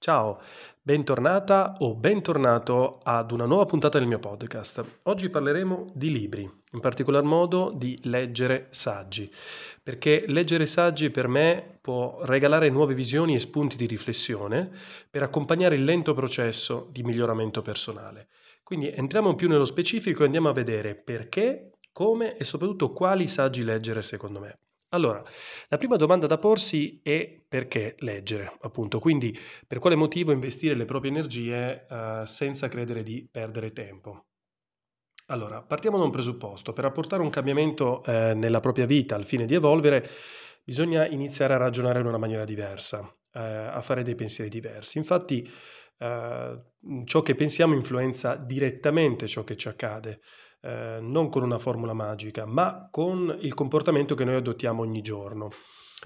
Ciao, bentornata o bentornato ad una nuova puntata del mio podcast. Oggi parleremo di libri, in particolar modo di leggere saggi, perché leggere saggi per me può regalare nuove visioni e spunti di riflessione per accompagnare il lento processo di miglioramento personale. Quindi entriamo più nello specifico e andiamo a vedere perché, come e soprattutto quali saggi leggere secondo me. Allora, la prima domanda da porsi è perché leggere, appunto, quindi per quale motivo investire le proprie energie eh, senza credere di perdere tempo. Allora, partiamo da un presupposto, per apportare un cambiamento eh, nella propria vita al fine di evolvere, bisogna iniziare a ragionare in una maniera diversa, eh, a fare dei pensieri diversi. Infatti, eh, ciò che pensiamo influenza direttamente ciò che ci accade eh, non con una formula magica, ma con il comportamento che noi adottiamo ogni giorno.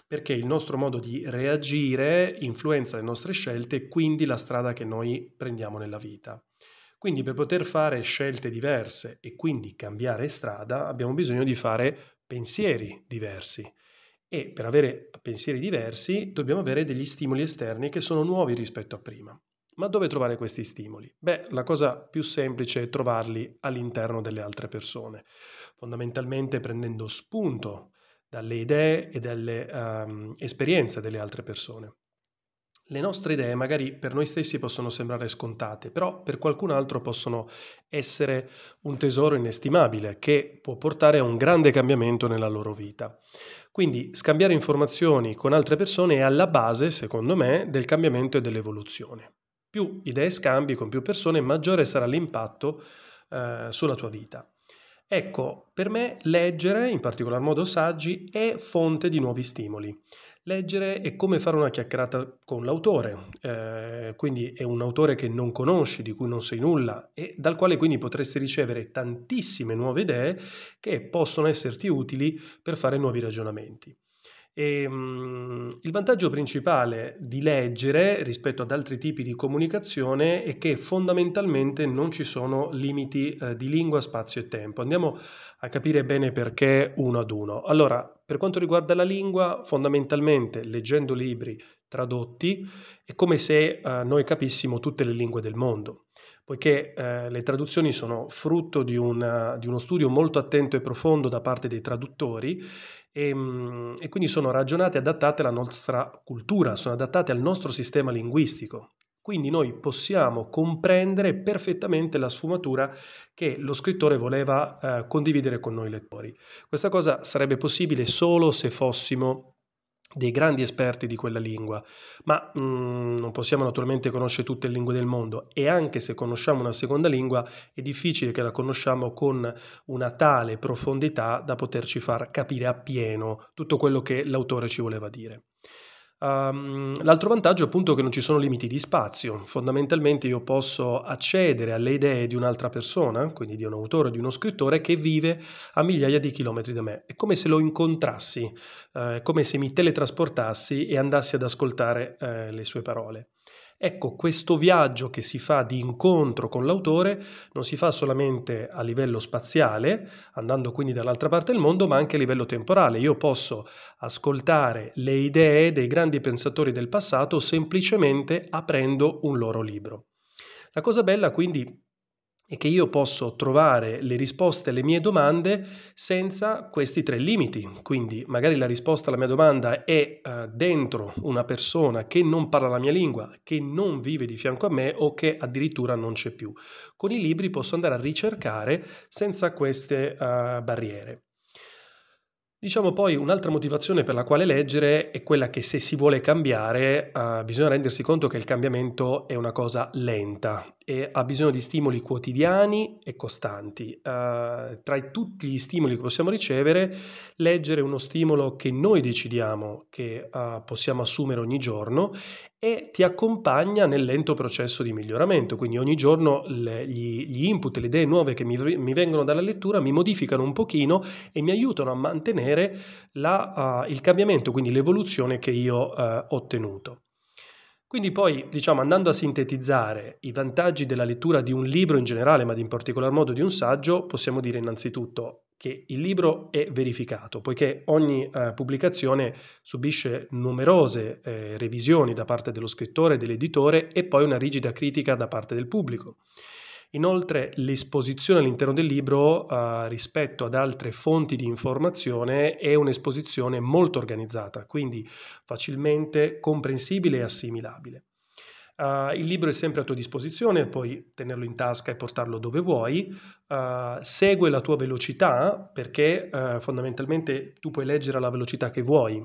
Perché il nostro modo di reagire influenza le nostre scelte e quindi la strada che noi prendiamo nella vita. Quindi per poter fare scelte diverse e quindi cambiare strada abbiamo bisogno di fare pensieri diversi. E per avere pensieri diversi dobbiamo avere degli stimoli esterni che sono nuovi rispetto a prima. Ma dove trovare questi stimoli? Beh, la cosa più semplice è trovarli all'interno delle altre persone, fondamentalmente prendendo spunto dalle idee e dalle um, esperienze delle altre persone. Le nostre idee magari per noi stessi possono sembrare scontate, però per qualcun altro possono essere un tesoro inestimabile che può portare a un grande cambiamento nella loro vita. Quindi scambiare informazioni con altre persone è alla base, secondo me, del cambiamento e dell'evoluzione. Più idee scambi con più persone, maggiore sarà l'impatto eh, sulla tua vita. Ecco, per me leggere, in particolar modo saggi, è fonte di nuovi stimoli. Leggere è come fare una chiacchierata con l'autore, eh, quindi è un autore che non conosci, di cui non sai nulla e dal quale quindi potresti ricevere tantissime nuove idee che possono esserti utili per fare nuovi ragionamenti. E, um, il vantaggio principale di leggere rispetto ad altri tipi di comunicazione è che fondamentalmente non ci sono limiti eh, di lingua, spazio e tempo. Andiamo a capire bene perché uno ad uno. Allora, per quanto riguarda la lingua, fondamentalmente leggendo libri tradotti è come se eh, noi capissimo tutte le lingue del mondo poiché eh, le traduzioni sono frutto di, una, di, uno studio molto attento e profondo da parte dei traduttori e, ehm, e quindi sono ragionate e adattate alla nostra cultura, sono adattate al nostro sistema linguistico. Quindi noi possiamo comprendere perfettamente la sfumatura che lo scrittore voleva eh, condividere con noi lettori. Questa cosa sarebbe possibile solo se fossimo dei grandi esperti di quella lingua, ma mm, non possiamo naturalmente conoscere tutte le lingue del mondo e anche se conosciamo una seconda lingua è difficile che la conosciamo con una tale profondità da poterci far capire appieno tutto quello che l'autore ci voleva dire. Um, l'altro vantaggio è appunto che non ci sono limiti di spazio, fondamentalmente io posso accedere alle idee di un'altra persona, quindi di un autore di uno scrittore che vive a migliaia di chilometri da me, è come se lo incontrassi, eh, è come se mi teletrasportassi e andassi ad ascoltare eh, le sue parole. Ecco, questo viaggio che si fa di incontro con l'autore non si fa solamente a livello spaziale, andando quindi dall'altra parte del mondo, ma anche a livello temporale. Io posso ascoltare le idee dei grandi pensatori del passato semplicemente aprendo un loro libro. La cosa bella quindi e che io posso trovare le risposte alle mie domande senza questi tre limiti. Quindi magari la risposta alla mia domanda è uh, dentro una persona che non parla la mia lingua, che non vive di fianco a me o che addirittura non c'è più. Con i libri posso andare a ricercare senza queste uh, barriere. Diciamo poi un'altra motivazione per la quale leggere è quella che se si vuole cambiare uh, bisogna rendersi conto che il cambiamento è una cosa lenta e ha bisogno di stimoli quotidiani e costanti. Uh, tra tutti gli stimoli che possiamo ricevere, leggere è uno stimolo che noi decidiamo che uh, possiamo assumere ogni giorno e ti accompagna nel lento processo di miglioramento. Quindi ogni giorno le, gli, gli, input, le idee nuove che mi, mi, vengono dalla lettura mi modificano un pochino e mi aiutano a mantenere la, uh, il cambiamento, quindi l'evoluzione che io ho ottenuto. Quindi poi, diciamo, andando a sintetizzare i vantaggi della lettura di un libro in generale, ma in particolar modo di un saggio, possiamo dire innanzitutto che il libro è verificato, poiché ogni eh, pubblicazione subisce numerose eh, revisioni da parte dello scrittore e dell'editore e poi una rigida critica da parte del pubblico. Inoltre l'esposizione all'interno del libro eh, rispetto ad altre fonti di informazione è un'esposizione molto organizzata, quindi facilmente comprensibile e assimilabile. Uh, il libro è sempre a tua disposizione, puoi tenerlo in tasca e portarlo dove vuoi. Uh, segue la tua velocità perché uh, fondamentalmente tu puoi leggere alla velocità che vuoi.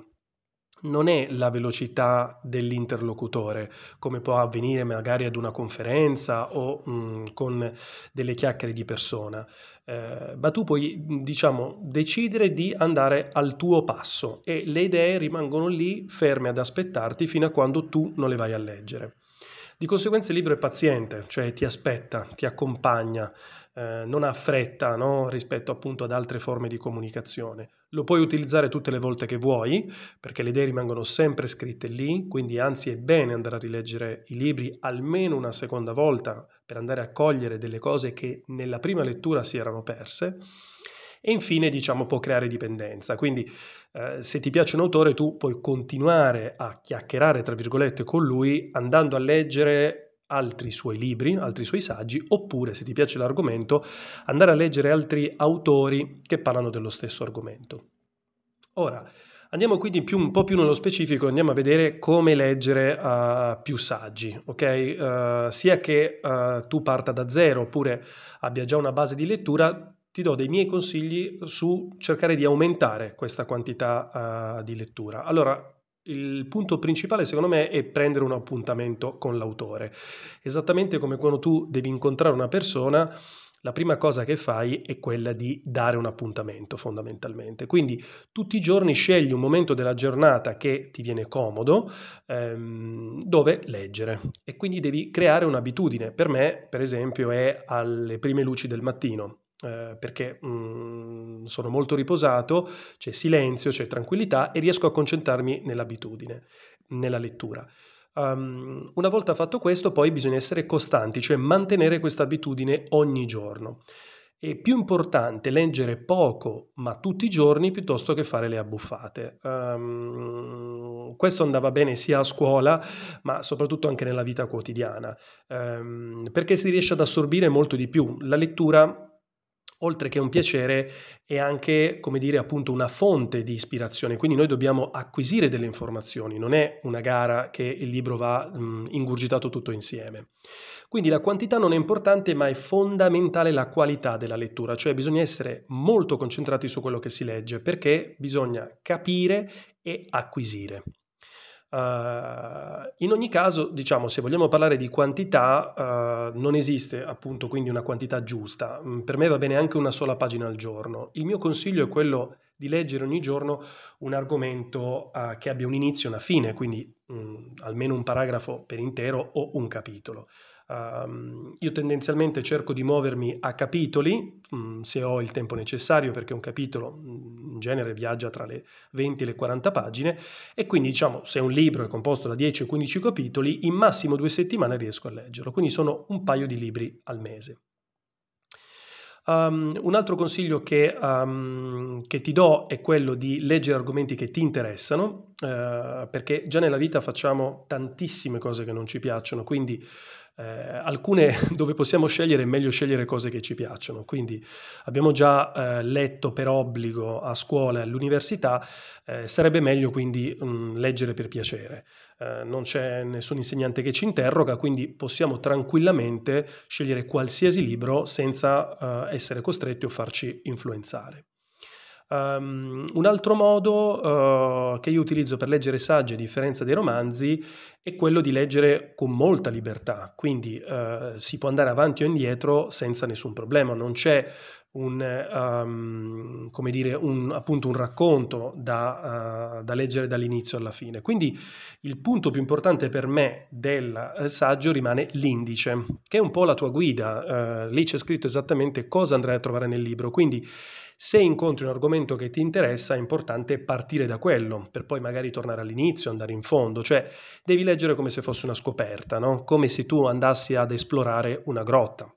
Non è la velocità dell'interlocutore, come può avvenire magari ad una conferenza o mh, mm, con delle chiacchiere di persona, ma tu puoi, diciamo, decidere di andare al tuo passo e le idee rimangono lì ferme ad aspettarti fino a quando tu non le vai a leggere. Di conseguenza il libro è paziente, cioè ti aspetta, ti accompagna, eh, non ha fretta no? rispetto appunto ad altre forme di comunicazione. Lo puoi utilizzare tutte le volte che vuoi, perché le idee rimangono sempre scritte lì, quindi anzi è bene andare a rileggere i libri almeno una seconda volta per andare a cogliere delle cose che nella prima lettura si erano perse e infine diciamo può creare dipendenza. Quindi eh, se ti piace un autore tu puoi continuare a chiacchierare tra virgolette con lui andando a leggere altri suoi libri, altri suoi saggi, oppure se ti piace l'argomento andare a leggere altri autori che parlano dello stesso argomento. Ora, Andiamo quindi più, un po' più nello specifico, andiamo a vedere come leggere uh, più saggi, ok? Uh, sia che uh, tu parta da zero oppure abbia già una base di lettura, ti do dei miei consigli su cercare di aumentare questa quantità uh, di lettura. Allora, il punto principale secondo me è prendere un appuntamento con l'autore. Esattamente come quando tu devi incontrare una persona, la prima cosa che fai è quella di dare un appuntamento fondamentalmente. Quindi tutti i giorni scegli un momento della giornata che ti viene comodo ehm, dove leggere e quindi devi creare un'abitudine. Per me, per esempio, è alle prime luci del mattino eh, perché mh, mm, sono molto riposato, c'è silenzio, c'è tranquillità e riesco a concentrarmi nell'abitudine, nella lettura. Um, una volta fatto questo, poi bisogna essere costanti, cioè mantenere questa abitudine ogni giorno. È più importante leggere poco ma tutti i giorni piuttosto che fare le abbuffate. Um, questo andava bene sia a scuola ma soprattutto anche nella vita quotidiana um, perché si riesce ad assorbire molto di più. La lettura oltre che un piacere, è anche, come dire, appunto una fonte di ispirazione. Quindi noi dobbiamo acquisire delle informazioni, non è una gara che il libro va mh, ingurgitato tutto insieme. Quindi la quantità non è importante, ma è fondamentale la qualità della lettura, cioè bisogna essere molto concentrati su quello che si legge, perché bisogna capire e acquisire. Uh, in ogni caso, diciamo, se vogliamo parlare di quantità, uh, non esiste appunto quindi una quantità giusta. Mm, per me va bene anche una sola pagina al giorno. Il mio consiglio è quello di leggere ogni giorno un argomento uh, che abbia un inizio e una fine, quindi um, almeno un paragrafo per intero o un capitolo. Uh, io tendenzialmente cerco di muovermi a capitoli, mm, se ho il tempo necessario, perché un capitolo mm, in genere viaggia tra le 20 e le 40 pagine, e quindi diciamo se un libro è composto da 10 o 15 capitoli, in massimo due settimane riesco a leggerlo, quindi sono un paio di libri al mese. Um, un altro consiglio che, um, che, ti do è quello di leggere argomenti che ti interessano, uh, perché già nella vita facciamo tantissime cose che non ci piacciono, quindi eh, alcune dove possiamo scegliere è meglio scegliere cose che ci piacciono. Quindi abbiamo già eh, letto per obbligo a scuola e all'università, eh, sarebbe meglio quindi mh, mm, leggere per piacere. Eh, non c'è nessun insegnante che ci interroga, quindi possiamo tranquillamente scegliere qualsiasi libro senza eh, essere costretti o farci influenzare. Um, un altro modo uh, che io utilizzo per leggere saggi, a differenza dei romanzi, è quello di leggere con molta libertà, quindi uh, si può andare avanti o indietro senza nessun problema, non c'è un, um, come dire, un, appunto un racconto da, uh, da, leggere dall'inizio alla fine. Quindi il punto più importante per me del saggio rimane l'indice, che è un po' la tua guida. Lì c'è scritto esattamente cosa andrai a trovare nel libro. Quindi se incontri un argomento che ti interessa è importante partire da quello, per poi magari tornare all'inizio, andare in fondo, cioè devi leggere come se fosse una scoperta, no? come se tu andassi ad esplorare una grotta.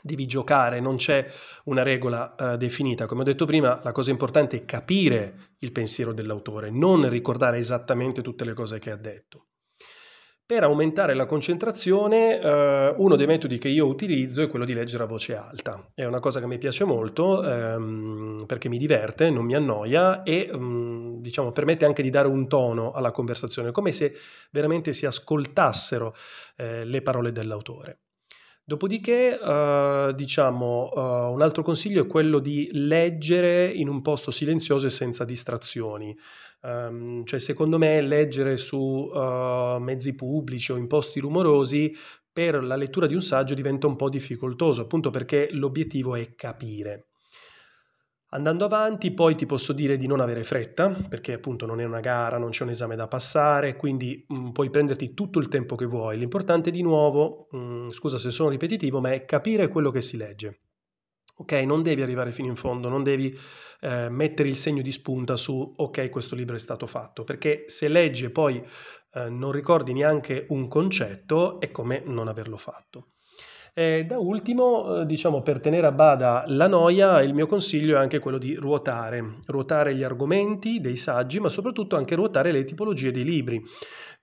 devi giocare, non c'è una regola uh, definita. Come ho detto prima, la cosa importante è capire il pensiero dell'autore, non ricordare esattamente tutte le cose che ha detto. Per aumentare la concentrazione, eh, uno dei metodi che io utilizzo è quello di leggere a voce alta. È una cosa che mi piace molto ehm, perché mi diverte, non mi annoia e ehm, diciamo, permette anche di dare un tono alla conversazione, come se veramente si ascoltassero eh, le parole dell'autore. Dopodiché, uh, diciamo, uh, un altro consiglio è quello di leggere in un posto silenzioso e senza distrazioni. Um, cioè, secondo me, leggere su uh, mezzi pubblici o in posti rumorosi per la lettura di un saggio diventa un po' difficoltoso, appunto perché l'obiettivo è capire. Andando avanti, poi ti posso dire di non avere fretta, perché appunto non è una gara, non c'è un esame da passare, quindi mh, mm, puoi prenderti tutto il tempo che vuoi. L'importante di nuovo, mh, mm, scusa se sono ripetitivo, ma è capire quello che si legge. Ok, non devi arrivare fino in fondo, non devi eh, mettere il segno di spunta su ok, questo libro è stato fatto, perché se leggi e poi eh, non ricordi neanche un concetto, è come non averlo fatto. E da ultimo, eh, diciamo, per tenere a bada la noia, il mio consiglio è anche quello di ruotare, ruotare gli argomenti dei saggi, ma soprattutto anche ruotare le tipologie dei libri.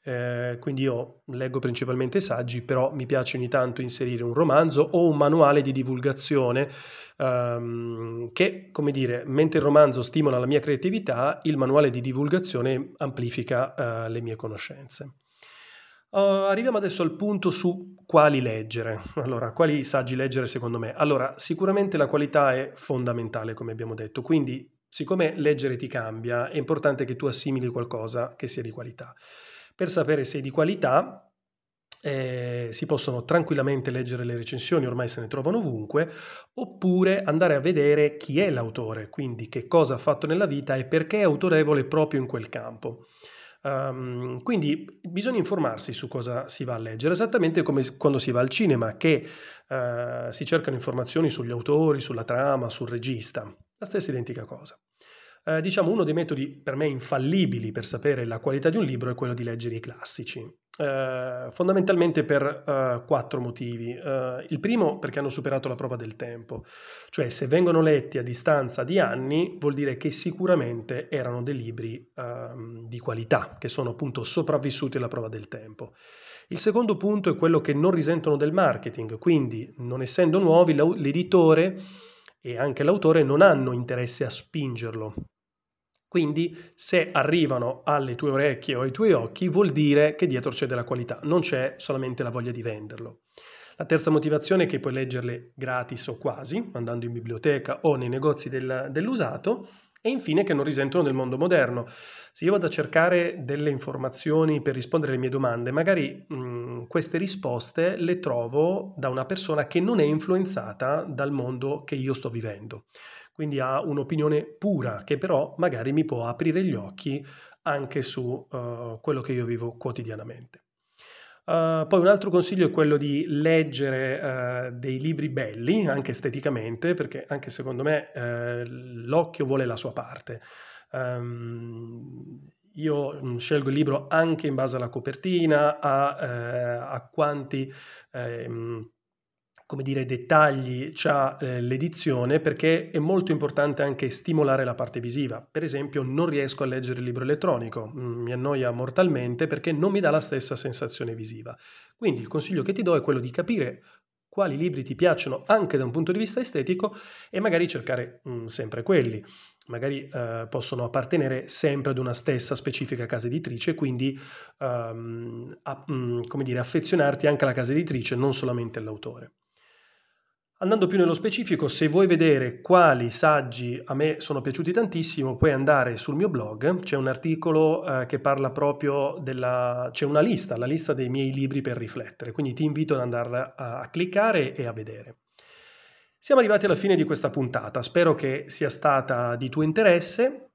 Eh, quindi io leggo principalmente saggi, però mi piace ogni tanto inserire un romanzo o un manuale di divulgazione ehm, che, come dire, mentre il romanzo stimola la mia creatività, il manuale di divulgazione amplifica eh, le mie conoscenze. Uh, arriviamo adesso al punto su quali leggere. Allora, quali saggi leggere secondo me? Allora, sicuramente la qualità è fondamentale, come abbiamo detto, quindi siccome leggere ti cambia, è importante che tu assimili qualcosa che sia di qualità. Per sapere se è di qualità, eh, si possono tranquillamente leggere le recensioni, ormai se ne trovano ovunque, oppure andare a vedere chi è l'autore, quindi che cosa ha fatto nella vita e perché è autorevole proprio in quel campo. Um, quindi bisogna informarsi su cosa si va a leggere, esattamente come quando si va al cinema, che uh, si cercano informazioni sugli autori, sulla trama, sul regista, la stessa identica cosa. Uh, diciamo uno dei metodi per me infallibili per sapere la qualità di un libro è quello di leggere i classici. Uh, fondamentalmente per uh, quattro motivi. Uh, il primo perché hanno superato la prova del tempo, cioè se vengono letti a distanza di anni vuol dire che sicuramente erano dei libri ehm, di qualità, che sono appunto sopravvissuti alla prova del tempo. Il secondo punto è quello che non risentono del marketing, quindi non essendo nuovi l'editore e anche l'autore non hanno interesse a spingerlo quindi se arrivano alle tue orecchie o ai tuoi occhi vuol dire che dietro c'è della qualità, non c'è solamente la voglia di venderlo. La terza motivazione è che puoi leggerle gratis o quasi, andando in biblioteca o nei negozi del, dell'usato, e infine che non risentono del mondo moderno. Se io vado a cercare delle informazioni per rispondere alle mie domande, magari mh, queste risposte le trovo da una persona che non è influenzata dal mondo che io sto vivendo quindi ha un'opinione pura che però magari mi può aprire gli occhi anche su uh, quello che io vivo quotidianamente. Uh, poi un altro consiglio è quello di leggere uh, dei libri belli, anche esteticamente, perché anche secondo me l'occhio vuole la sua parte. Um, io mm, scelgo il libro anche in base alla copertina, a, a quanti ehm, come dire, dettagli c'ha eh, l'edizione perché è molto importante anche stimolare la parte visiva. Per esempio, non riesco a leggere il libro elettronico, mm, mi annoia mortalmente perché non mi dà la stessa sensazione visiva. Quindi il consiglio che ti do è quello di capire quali libri ti piacciono anche da un punto di vista estetico e magari cercare mh, mm, sempre quelli. Magari eh, possono appartenere sempre ad una stessa specifica casa editrice, quindi um, a, mh, mm, dire, affezionarti anche alla casa editrice, non solamente all'autore. Andando più nello specifico, se vuoi vedere quali saggi a me sono piaciuti tantissimo, puoi andare sul mio blog, c'è un articolo eh, che parla proprio della... c'è una lista, la lista dei miei libri per riflettere, quindi ti invito ad andare a, a cliccare e a vedere. Siamo arrivati alla fine di questa puntata, spero che sia stata di tuo interesse.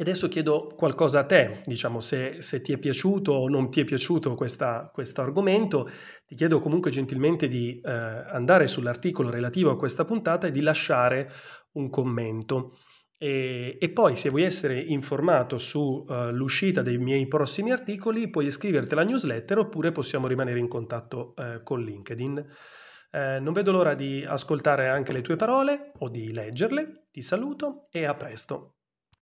E adesso chiedo qualcosa a te, diciamo se, se ti è piaciuto o non ti è piaciuto questo argomento, ti chiedo comunque gentilmente di eh, andare sull'articolo relativo a questa puntata e di lasciare un commento. E, e poi se vuoi essere informato sull'uscita uh, dei miei prossimi articoli puoi iscriverti alla newsletter oppure possiamo rimanere in contatto uh, con LinkedIn. Eh, non vedo l'ora di ascoltare anche le tue parole o di leggerle. Ti saluto e a presto.